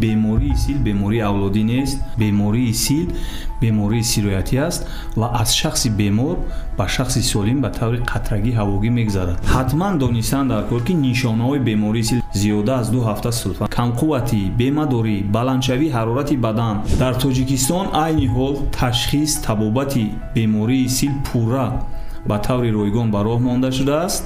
бемории сил бемории авлодӣ нест бемории сил бемории сироятӣ аст ва аз шахси бемор ба шахси солим ба таври қатрагӣ ҳавогӣ мегзарад ҳатман донистан дар кор ки нишонаҳои бемории сил зиёда аз ду ҳафта сулфа камқувватӣ бемадорӣ баландшавии ҳарорати бадан дар тоҷикистон айни ҳол ташхис табобати бемории сил пурра ба таври ройгон ба роҳ монда шудааст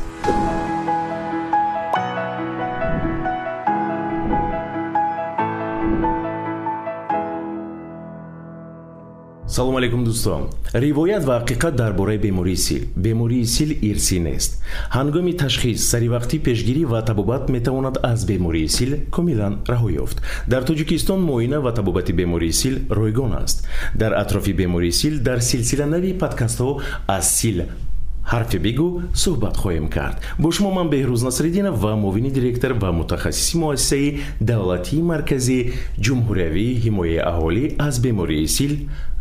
салому алейкум дӯстон. ривоят ва ҳақиқат дар бораи бемории сил. Бемории сил ирсӣ нест. Ҳангоми ташхис саривақтӣ пешгирӣ ва табобат метавонад аз бемории сил комилан раҳо ёфт. Дар тоҷикистон муоина ва табобати бемории сил ройгон аст. Дар атрофи бемории сил дар силсиланави подкастҳо аз сил ҳарфе бигӯ суҳбат хоҳем кард. Бо шумо ман беҳрӯз насриддинов ва муовини директор ва мутахассиси муассисаи давлатии марказӣ ҷумҳуриявии ҳимояи аҳолӣ аз бемории сил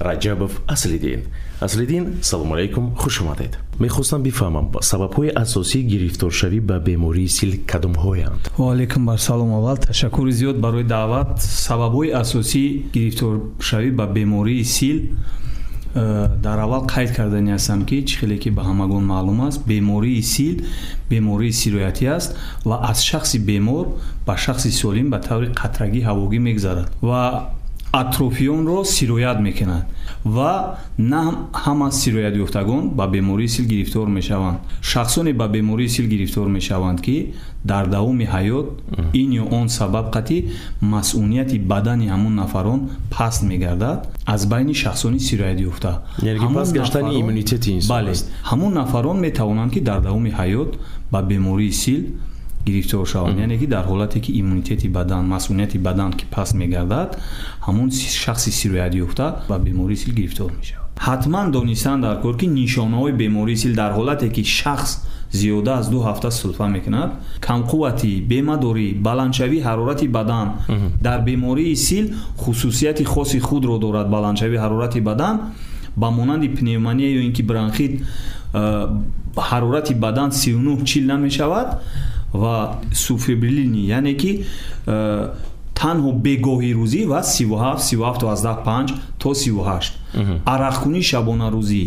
раҷабов аслиддин. Аслиддин салому алайкум хуш омадед. Мехостам бифаҳмам сабабҳои асосии гирифторшавӣ ба бемории сил кадомҳоянд. Ваалайкум барсалом аввал. Ташаккури зиёд барои даъват. Сабабҳои асосии гирифторшавӣ ба бемории сил дар аввал қайд кардани ҳастам ки чӣ хеле ки ба ҳамагон маълум аст бемории сил бемории сироятӣ аст ва аз шахси бемор ба шахси солим ба таври қатрагӣ ҳавогӣ мегзарад ва атрофиёнро сироят мекунад ва на ҳама сироятёфтагон ба бемории сил гирифтор мешаванд. Шахсоне ба бемории сил гирифтор мешаванд ки дар давоми ҳаёт ин ё он сабаб қатӣ масъунияти бадани ҳамон нафарон паст мегардад аз байни шахсони сироятёфта ҳамон нафарон метавонанд ки дар давоми ҳаёт ба бемории сил гирифтор шаванд. Яъне ки дар ҳолате ки иммунитети бадан масъунияти бадан ки паст мегардад ҳамон шахси сироятёфта ба бемории сил гирифтор мешавад. Ҳатман донистан дар кор ки нишонаҳои бемории сил дар ҳолате ки шахс зиёда аз ду ҳафта сулфа мекунад камқувватӣ бемадорӣ баландшавии ҳарорати бадан дар бемории сил хусусияти хоси худро дорад. Баландшавии ҳарорати бадан ба монанди пневмония ё ин ки бронхит э, ҳарорати бадан сивнӯ чил намешавад ва суфибрилини яъне ки э, танҳо бегоҳи рӯзӣ ва 37 то 38 арақкунӣ шабонарӯзӣ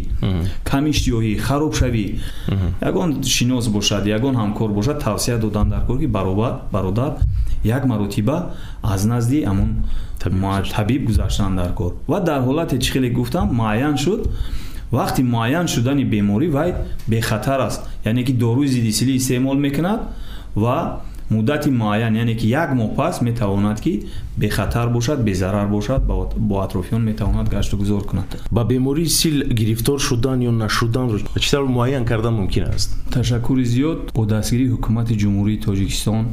камиштиёҳӣ харобшавӣ ягон шинос бошад ягон ҳамкор бошад тавсия додан дар кор ки бародар як маротиба аз назди амон табиб гузаштан дар кор ва дар ҳолате чӣ хеле гуфтам муайян шуд вақти муайян шудани беморӣ вай бехатар аст яъне ки дорӯи зиддисилӣ истеъмол мекунад ва муддати муайян яъне ки як моҳ пас метавонад ки бехатар бошад безарар бошад бо атрофиён метавонад гашту гузор кунад. Ба бемории сил гирифтор шудан ё нашуданро чӣ тавр муайян кардан мумкин аст? Ташаккури зиёд бо дастгирии ҳукумати ҷумҳурии тоҷикистон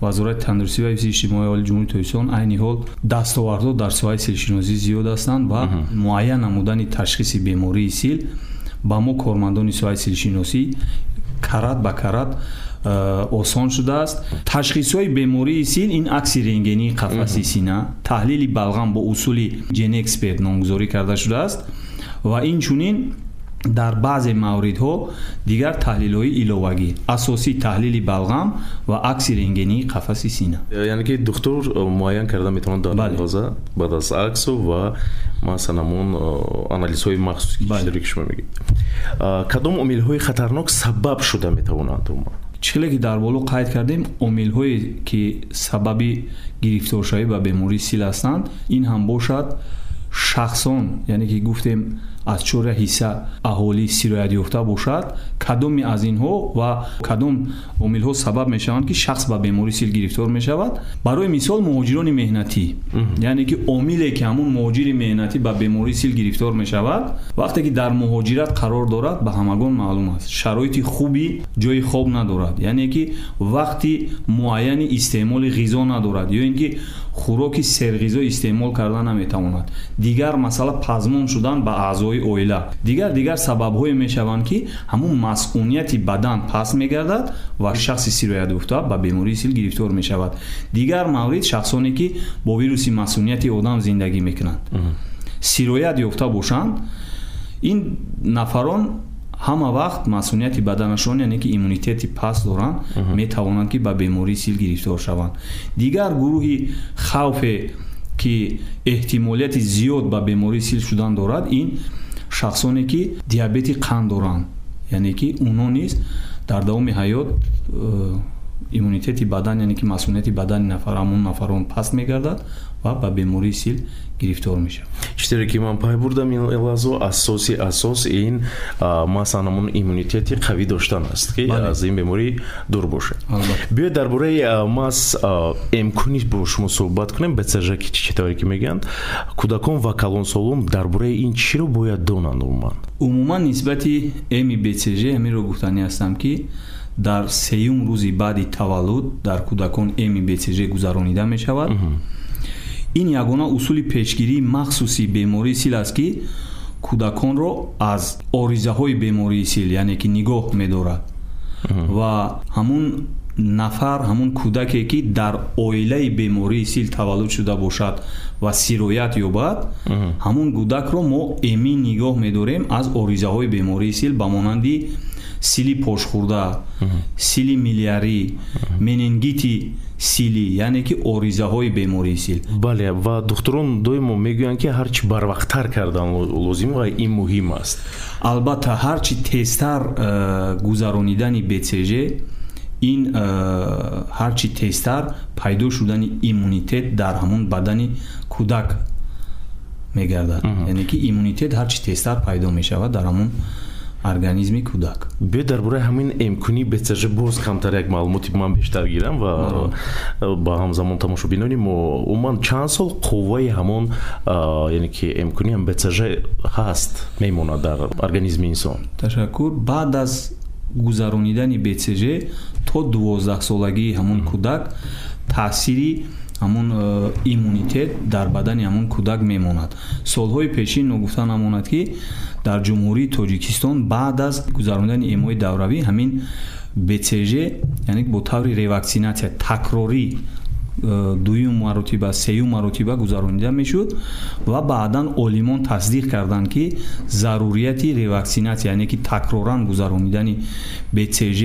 вазорати тандурустӣ ва ҳифзи иҷтимоии оли ҷумҳурии тоҷикистон айни ҳол дастовардҳо дар соҳаи силшиносӣ зиёд ҳастанд ва муайян намудани ташхиси бемории сил ба мо кормандони соҳаи силшиносӣ карат ба карат осон шудааст. Ташхисҳои бемории сил ин акси рентгении қафаси сина. Таҳлили балғам бо усули женэксперт номгузорӣ карда шудааст. Ва инчунин дар баъзе мавридҳо дигар таҳлилҳои иловагӣ асосӣ таҳлили балғам ва акси рентгении қафаси сина. Яъне ки духтур э, муайян карда метавонад дар андоза баъд аз аксу ва масалан ҳамон э, анализҳои махсус ки шумо мегӯед кадом омилҳои хатарнок сабаб шуда метавонанд чӣ хеле ки дар боло қайд кардем омилҳое ки сабаби гирифторшавӣ ба бемории сил ҳастанд ин ҳам бошад шахсон яъне ки гуфтем аз чора ҳисса аҳолӣ сироятёфта бошад кадоме аз инҳо ва кадом омилҳо сабаб мешаванд ки шахс ба бемории сил гирифтор мешавад барои мисол муҳоҷирони меҳнатӣ яъне ки омиле ки ҳамун муҳоҷири меҳнатӣ ба бемории сил гирифтор мешавад вақте ки дар муҳоҷират қарор дорад ба ҳамагон маълум аст шароити хуби ҷои хоб надорад яъне ки вақти муайяни истеъмоли ғизо надорад ё ин ки хӯроки серғизо истеъмол карда наметавонад дигар масъала пазмон шудан ба аъзои аъзои оила. Дигар дигар сабабҳое мешаванд ки ҳамун масъунияти бадан паст мегардад ва шахси сироятёфта ба бемории сил гирифтор мешавад. Дигар маврид шахсоне ки бо вируси масъунияти одам зиндагӣ мекунанд сироят ёфта бошанд ин нафарон ҳама вақт масъулияти баданашон яъне ки иммунитети паст доранд метавонанд ки ба бемории сил гирифтор шаванд. Дигар гурӯҳи хавфе ки эҳтимолияти зиёд ба бемории сил шудан дорад ин шахсоне ки диабети қанд доранд. Яъне ки онҳо низ дар давоми ҳаёт э, иммунитети бадан яъне ки масъулияти бадани нафар ҳамон нафарон паст мегардад ва ба бемории сил гирифтор мешавад. Чизе ки ман пай бурдам ин лазо асоси асос ин масалан ҳамон иммунитети қавӣ доштан аст ки аз ин беморӣ дур бошад биёед дар бораи мас эмкунӣ бо шумо суҳбат кунем бцж ки чӣ тавре ки мегӯянд кӯдакон ва калонсолум дар бораи ин чиро бояд донанд умуман умуман нисбати эми бцж ҳаминро гуфтанӣ ҳастам ки дар сеюм рӯзи баъди таваллуд дар кӯдакон эми бцж гузаронида мешавад ин ягона усули пешгирии махсуси бемории сил аст ки кӯдаконро аз оризаҳои бемории сил яъне ки нигоҳ медорад. Ва ҳамун нафар ҳамун кӯдаке ки дар оилаи бемории сил таваллуд шуда бошад ва сироят ёбад ҳамун кӯдакро мо эмин нигоҳ медорем аз оризаҳои бемории сил ба монанди сили пошхӯрда сили милиярӣ менингити сили яъне ки оризаҳои бемории сил бале ва духтурон доимо мегӯянд ки ҳарчи барвақттар кардан лозим ва ин муҳим аст. Албатта ҳарчи тезтар э, гузаронидани бцж ин э, ҳарчи тезтар пайдо шудани иммунитет дар ҳамон бадани кӯдак мегардад. Яъне ки иммунитет ҳарчи тезтар пайдо мешавад дар ҳамон организми кӯдак? Бе дар бораи ҳамин эмкунӣ бцж боз камтар як маълумоти ман бештар гирам ва ба ҳамзамон тамошобинони мо умуман чанд сол қувваи ҳамон яъне ки эмкунӣ ҳам бцж ҳаст мемонад дар организми инсон. Ташаккур. Баъд аз гузаронидани бцж то дувоздаҳсолагии ҳамон кӯдак таъсири ҳамон иммунитет дар бадани ҳамон кӯдак мемонад. Солҳои пешин ногуфта намонад ки дар ҷумҳурии тоҷикистон баъд аз гузаронидани эмои давравӣ ҳамин бцж яъне бо таври реваксинатсия такрорӣ э, дуюм маротиба сеюм маротиба гузаронида мешуд ва баъдан олимон тасдиқ карданд ки зарурияти реваксинатсия яъне ки такроран гузаронидани бцж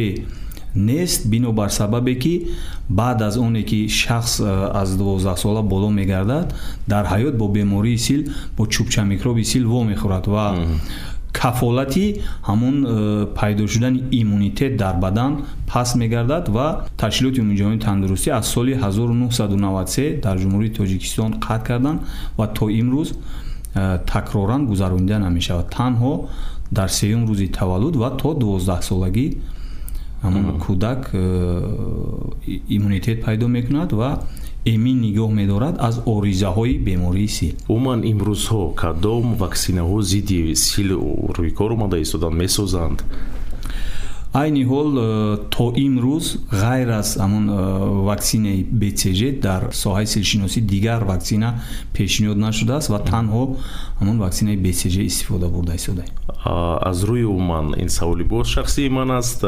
нест бинобар сабабе ки баъд аз оне ки шахс э, аз дувоздаҳсола боло мегардад дар ҳаёт бо бемории сил бо чӯбча микроби сил вомехӯрад ва кафолати ҳамон э, пайдо шудани иммунитет дар бадан паст мегардад ва ташкилоти умумиҷаҳони тандурустӣ аз соли 1993 дар ҷумҳурии тоҷикистон қатъ карданд ва то имрӯз э, такроран гузаронида намешавад. Танҳо дар сеюм рӯзи таваллуд ва то дувоздаҳсолагӣ ҳамон кӯдак э, иммунитет пайдо мекунад ва эмин нигоҳ медорад аз оризаҳои бемории сил. Умуман имрӯзҳо кадом ваксинаҳо зидди сил рӯи кор омада истоданд месозанд айни ҳол э, то имрӯз ғайр аз ҳамон э, ваксинаи бцж дар соҳаи силшиносӣ дигар ваксина пешниҳод нашудааст ва танҳо ҳамон ваксинаи бцж истифода бурда истодаем аз рӯи умуман ин саволи боз шахсии ман аст.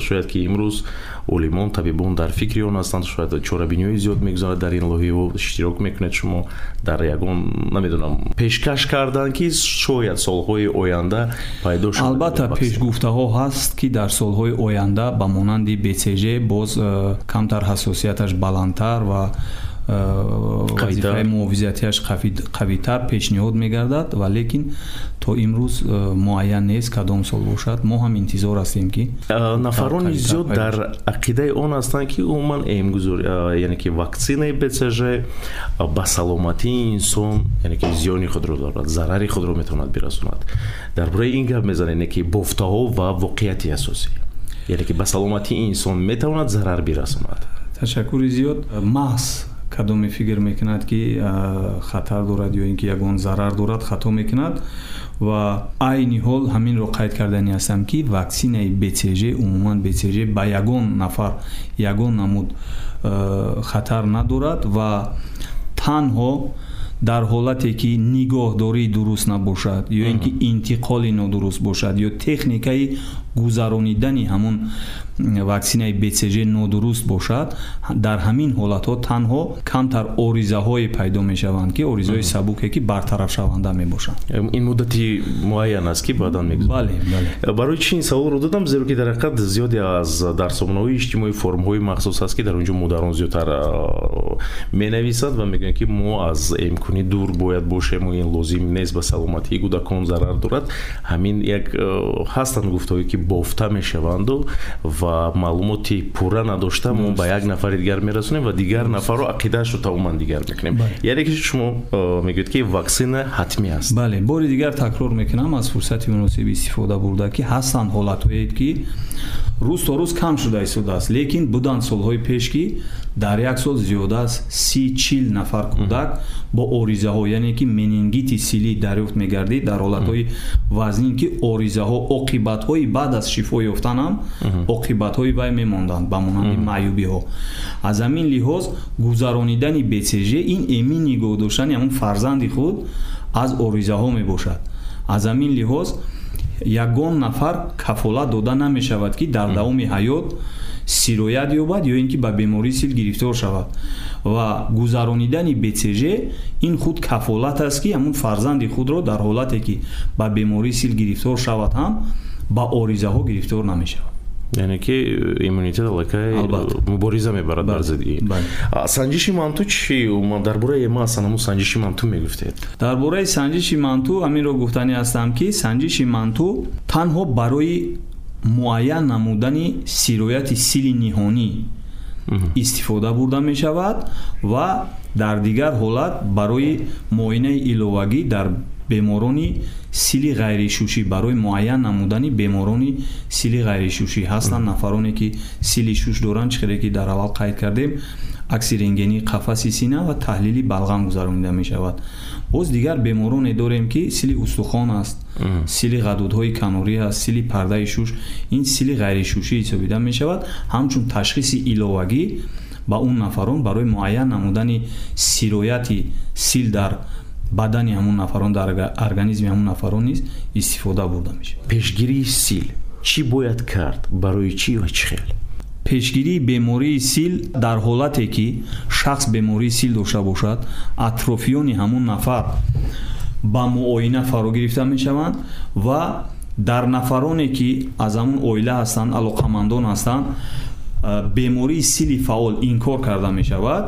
Шояд ки имрӯз олимон табибон дар фикри он ҳастанд. Шояд чорабиниҳои зиёд мегузарад дар ин лоҳиҳо иштирок мекунед. Шумо дар ягон намедонам пешкаш кардан ки шояд солҳои оянда пайдо шуд. Албатта пешгуфтаҳо ҳаст ки дар солҳои оянда ба монанди бцж боз э, камтар ҳассосияташ баландтар ва вазифаи муҳофизатиаш қавитар пешниҳод мегардад ва лекин то имрӯз э, муайян нест кадом сол бошад. Мо ҳам интизор ҳастем ки нафарони зиёд дар ақидаи он ҳастанд ки умуман эмгузор яъне ки ваксинаи бцж ба саломатии инсон яъне ки зиёни худро дорад зарари худро метавонад бирасонад. Дар бораи ин гап мезанед ки бофтаҳо ва воқеияти асосӣ. Яъне ки ба саломатии инсон метавонад зарар бирасонад. Ташаккури зиёд маҳз кадоме фикр мекунад ки хатар дорад ё ин ки ягон зарар дорад хато мекунад. Ва айни ҳол ҳаминро қайд кардани ҳастам ки ваксинаи бцж умуман бцж ба ягон нафар ягон намуд хатар надорад ва танҳо дар ҳолате ки нигоҳдории дуруст набошад ё ин ки интиқоли нодуруст бошад ё техникаи гузаронидани ҳамон ваксинаи бцж нодуруст бошад. Дар ҳамин ҳолатҳо танҳо камтар оризаҳое пайдо мешаванд ки оризаҳои сабуке ки бартарафшаванда мебошанд. Ин муддати муайян аст ки баъдан мегузарад барои чӣ ин саволро додам зеро ки дар ҳақиқат зиёде аз дарсомонаҳои иҷтимоӣ формҳои махсус аст ки дар онҷо модарон зиёдтар менависад ва мегӯянд ки мо аз эмкунӣ дур бояд бошем ин лозим нест ба саломатии кӯдакон зарар дорад. Ҳамин як ҳастанд гуфтаҳое ки бофта мешаванду ва маълумоти пурра надошта мо ба як нафари дигар мерасонем ва дигар нафарро ақидаашро тамоман дигар мекунем. Яъне ки шумо мегӯед ки ваксина ҳатмӣ аст. Бале бори дигар такрор мекунам аз фурсати муносиб истифода бурда ки ҳастанд ҳолатҳое ки рӯз то рӯз кам шуда истодааст лекин буданд солҳои пеш ки дар як сол зиёда аз си чил нафар кӯдак бо оризаҳо яъне ки менингити силӣ дарёфт мегардид дар ҳолатҳои вазнин ки оризаҳо оқибатҳои баъд аз шифо ёфтанам оқибатҳои вай мемонданд ба монанди маъюбиҳо аз ҳамин лиҳоз гузаронидани бцж ин эмин нигоҳ доштани ҳамон фарзанди худ аз оризаҳо мебошад. Аз ҳамин лиҳоз ягон нафар кафолат дода намешавад ки дар давоми ҳаёт сироят ёбад ё ин ки ба бемории сил гирифтор шавад. Ва гузаронидани бцж ин худ кафолат аст ки ҳамон фарзанди худро дар ҳолате ки ба бемории сил гирифтор шавад ҳам ба оризаҳо гирифтор намешавад яъне ки иммунитет аллакай мубориза мебарад бар зидди. санҷиши манту чӣ? Дар бораи ма асан ҳамун санҷиши манту мегуфтед? Дар бораи санҷиши манту ҳаминро гуфтанӣ ҳастам ки санҷиши манту танҳо барои муайян намудани сирояти сили ниҳонӣ истифода бурда мешавад ва дар дигар ҳолат барои муоинаи иловагӣ дар беморони сили ғайришӯшӣ барои муайян намудани беморони сили ғайришӯшӣ ҳастанд. Нафароне ки сили шӯш доранд чӣ хеле ки дар аввал қайд кардем акси рентгени қафаси сина ва таҳлили балғам гузаронида мешавад. Боз дигар бемороне дорем ки сили устухон аст сили ғадудҳои канорӣ аст сили пардаи шӯш ин сили ғайришӯшӣ ҳисобида мешавад. Ҳамчун ташхиси иловагӣ ба он нафарон барои муайян намудани сирояти сил дар бадани ҳамон нафарон дар организми ҳамон нафарон низ истифода бурда мешавад. Пешгирии сил чӣ бояд кард? Барои чӣ ва чӣ хел? Пешгирии бемории сил дар ҳолате ки шахс бемории сил дошта бошад атрофиёни ҳамон нафар ба муоина фаро гирифта мешаванд ва дар нафароне ки аз ҳамон оила ҳастанд алоқамандон ҳастанд бемории сили фаъол инкор карда мешавад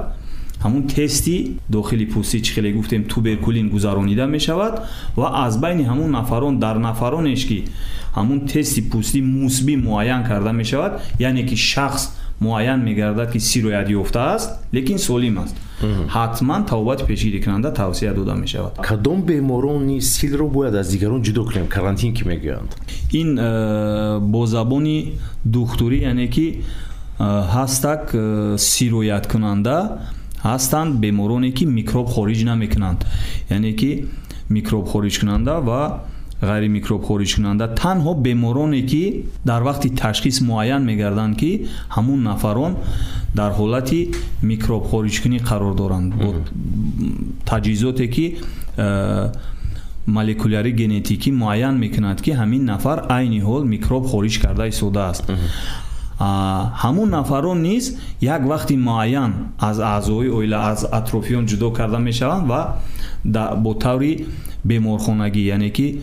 ҳамун тести дохили пӯстӣ чӣ хеле гуфтем туберкулин гузаронида мешавад ва аз байни ҳамун нафарон дар нафаронеш ки ҳамун тести пӯстӣ мусбӣ муайян карда мешавад яъне ки шахс муайян мегардад ки сироят ёфтааст лекин солим аст ҳатман тавбати пешгирикунанда тавсия дода мешавад кадом беморони силро бояд аз дигарон ҷудо кунем карантин ки мегӯянд ин э, бо забони духтурӣ яъне ки э, ҳастак э, сирояткунанда ҳастанд бемороне ки микроб хориҷ намекунанд яъне ки микроб хориҷкунанда ва ғайри микроб хориҷкунанда танҳо бемороне ки дар вақти ташхис муайян мегарданд ки ҳамун нафарон дар ҳолати микроб хориҷкунӣ қарор доранд бо таҷҳизоте ки э, молекуляри генетикӣ муайян мекунад ки ҳамин нафар айни ҳол микроб хориҷ карда истодааст ҳамун нафарон низ як вақти муайян аз аъзои оила аз атрофиён ҷудо карда мешаванд ва бо таври беморхонагӣ яъне ки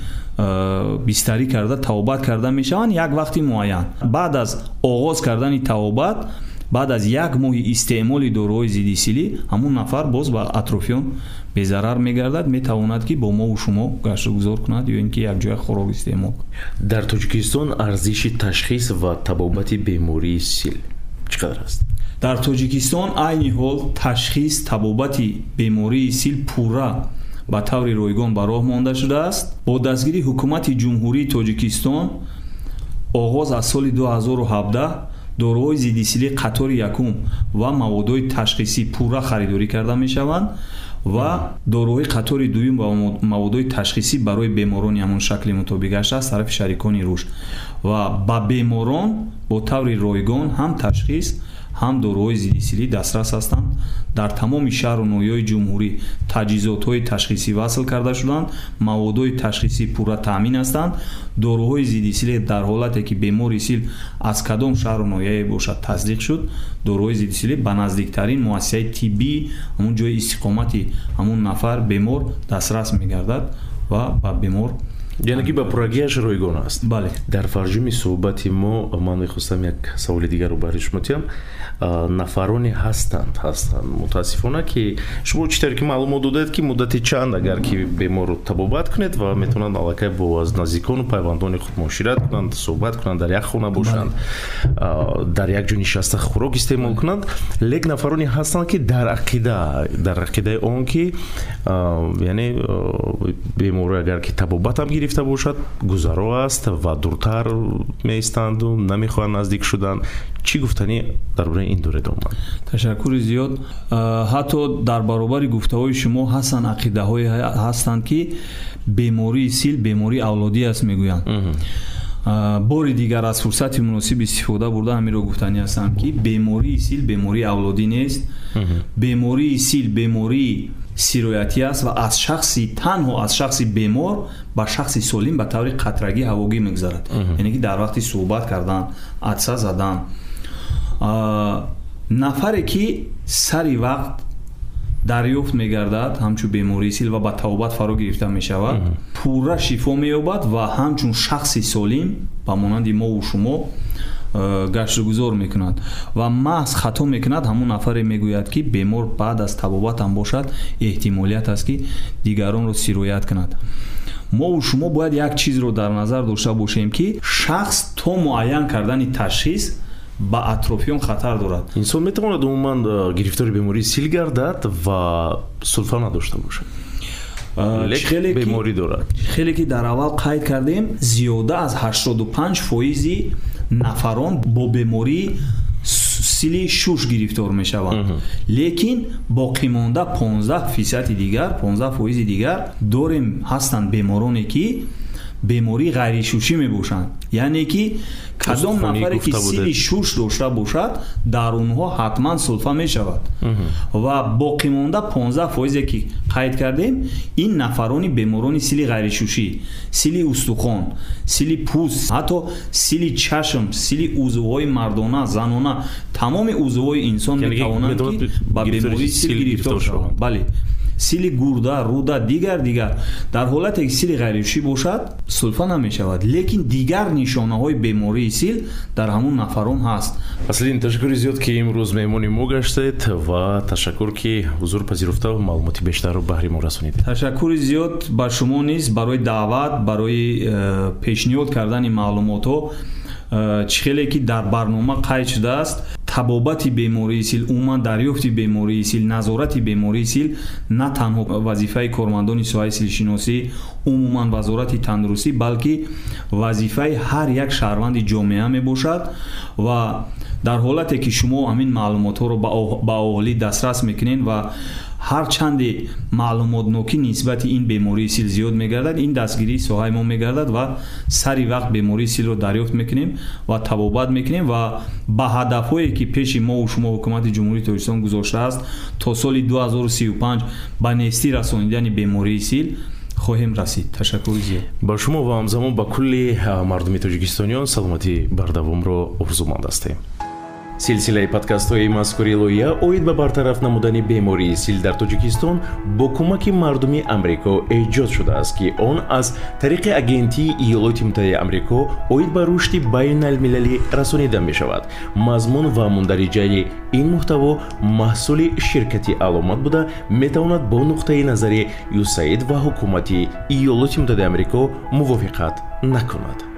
бистарӣ карда тавобат карда мешаванд як вақти муайян баъд аз оғоз кардани тавобат баъд аз як моҳи истеъмоли дороҳои зидди силӣ ҳамун нафар боз ба атрофиён безарар мегардад метавонад ки бо мову шумо гаштгузор кунад ё ин ки якҷоя хӯрок истеъмол дар тоҷикистон арзиши ташхис ва табобати бемории сил чӣ қадар аст? Дар тоҷикистон айни ҳол ташхис табобати бемории сил пурра ба таври ройгон ба роҳ монда шудааст бо дастгирии ҳукумати ҷумҳурии тоҷикистон оғоз аз соли 2017 дороҳои зиддисилӣ қатори якум ва маводҳои ташхисӣ пурра харидорӣ карда мешаванд ва дороҳои қатори дуюм ва маводҳои ташхисӣ барои беморони ҳамон шакли мутобиқ гашта аз тарафи шарикони рушд ва ба беморон бо таври ройгон ҳам ташхис ҳам дороҳои зиддисилӣ дастрас ҳастанд. Дар тамоми шаҳру ноҳияҳои ҷумҳурӣ таҷҳизотҳои ташхисӣ васл карда шуданд. Маводҳои ташхисӣ пурра таъмин ҳастанд. Дороҳои зиддисилӣ дар ҳолате ки бемори сил аз кадом шаҳру ноҳияе бошад тасдиқ шуд. Дороҳои зиддисилӣ ба наздиктарин муассисаи тиббӣ ҳамун ҷои истиқомати ҳамун нафар бемор дастрас мегардад ва ба бемор яъне ки ба пуррагиаш ройгон аст. Бале. Дар фарҷуми суҳбати мо ман мехостам як саволи дигарро бари шумо тиям нафароне ҳастанд ҳастанд. Мутаассифона ки шумо чӣ таре ки маълумот додаед ки муддати чанд агар ки беморро табобат кунед ва метавонанд аллакай бо аз наздикону пайвандони худ муошират кунанд суҳбат кунанд дар як хона бошанд дар як ҷо нишаста хӯрок истеъмол кунанд лек нафароне ҳастанд ки дар ақида дар ақидаи он ки яъне беморӣ агар ки табобатам гирифт гирифта бошад гузаро аст ва дуртар меистанду намехоҳанд наздик шудан чӣ гуфтанӣ дар бораи ин доред омад ташаккури зиёд ҳатто дар баробари гуфтаҳои шумо ҳастанд ақидаҳое ҳастанд ки бемории сил бемории авлодӣ аст мегӯянд бори дигар аз фурсати муносиб истифода бурда ҳамиро гуфтанӣ ҳастам ки бемории сил бемории авлодӣ нест бемории сил бемории сироятӣ аст ва аз шахси танҳо аз шахси бемор ба шахси солим ба таври қатрагӣ ҳавогӣ мегузарад яъне ки дар вақти суҳбат кардан адса задан нафаре ки сари вақт дарёфт мегардад ҳамчун бемории сил ва ба тавобат фаро гирифта мешавад пурра шифо меёбад ва ҳамчун шахси солим ба монанди мову шумо Э, гаштгузор мекунад ва маҳз хато мекунад ҳамун нафаре мегӯяд ки бемор баъд аз табобатам бошад эҳтимолият аст ки дигаронро сироят кунад мову шумо бояд як чизро дар назар дошта бошем ки шахс то муайян кардани ташхис ба атрофиён хатар дорад инсон метавонад умуман э, гирифтори бемории сил гардад ва сулфа надошта бошад э, беморӣ дорад хеле ки дар аввал қайд кардем зиёда аз 85 фоизи нафарон бо бемории сили шуш гирифтор мешаванд лекин боқимонда 15 фисади дигар 15 фоизи дигар дорем ҳастанд бемороне ки бемории ғайришушӣ мебошанд яъне ки кадом нафаре ки сили шуш дошта бошад дар онҳо ҳатман сулфа мешавад ва боқимонда 15 фоизе ки қайд кардем ин нафарони беморони сили ғайришушӣ сили устухон сили пӯст ҳатто сили чашм сили узвҳои мардона занона тамоми узвҳои инсон метавонанд ки ба бемории сил гирифтор шаванд бале сили гурда руда дигар дигар. Дар ҳолате ки сили ғайришӣ бошад сулфа намешавад. Лекин дигар нишонаҳои бемории сил дар ҳамун нафарон ҳаст. Аслин ташаккури зиёд ки имрӯз меҳмони мо гаштед ва ташаккур ки ҳузур пазируфта маълумоти бештарро баҳри мо расонидед ташаккури зиёд ба шумо низ барои даъват барои э, пешниҳод кардани маълумотҳо. Э, чӣ хеле ки дар барнома қайд шудааст табобати бемории сил умуман дарёфти бемории сил назорати бемории сил на танҳо вазифаи кормандони соҳаи силшиносӣ умуман вазорати тандурустӣ балки вазифаи ҳар як шаҳрванди ҷомеа мебошад ва дар ҳолате ки шумо ҳамин маълумотҳоро ба оҳолӣ дастрас мекунед ва ҳарчанде маълумотнокӣ нисбати ин бемории сил зиёд мегардад ин дастгирии соҳаи мо мегардад ва сари вақт бемории силро дарёфт мекунем ва табобат мекунем ва ба ҳадафҳое ки пеши мову шумо ҳукумати ҷумҳурии тоҷикистон гузоштааст то соли 2035 ба нестӣ расонидани бемории сил хоҳем расид ташаккури зиёд ба шумо ва ҳамзамон ба кулли мардуми тоҷикистониён саломатӣ бардавомро орзуманд ҳастем силсилаи подкастҳои мазкури лоиҳа оид ба бартараф намудани бемории сил дар тоҷикистон бо кӯмаки мардуми амрико эҷод шудааст ки он аз тариқи агентии иёлоти муттаҳидаи амрико оид ба рушди байналмилалӣ расонида мешавад. Мазмун ва мундариҷаи ин муҳтаво маҳсули ширкати аломат буда метавонад бо нуқтаи назари юсаид ва ҳукумати иёлоти муттаҳидаи амрико мувофиқат накунад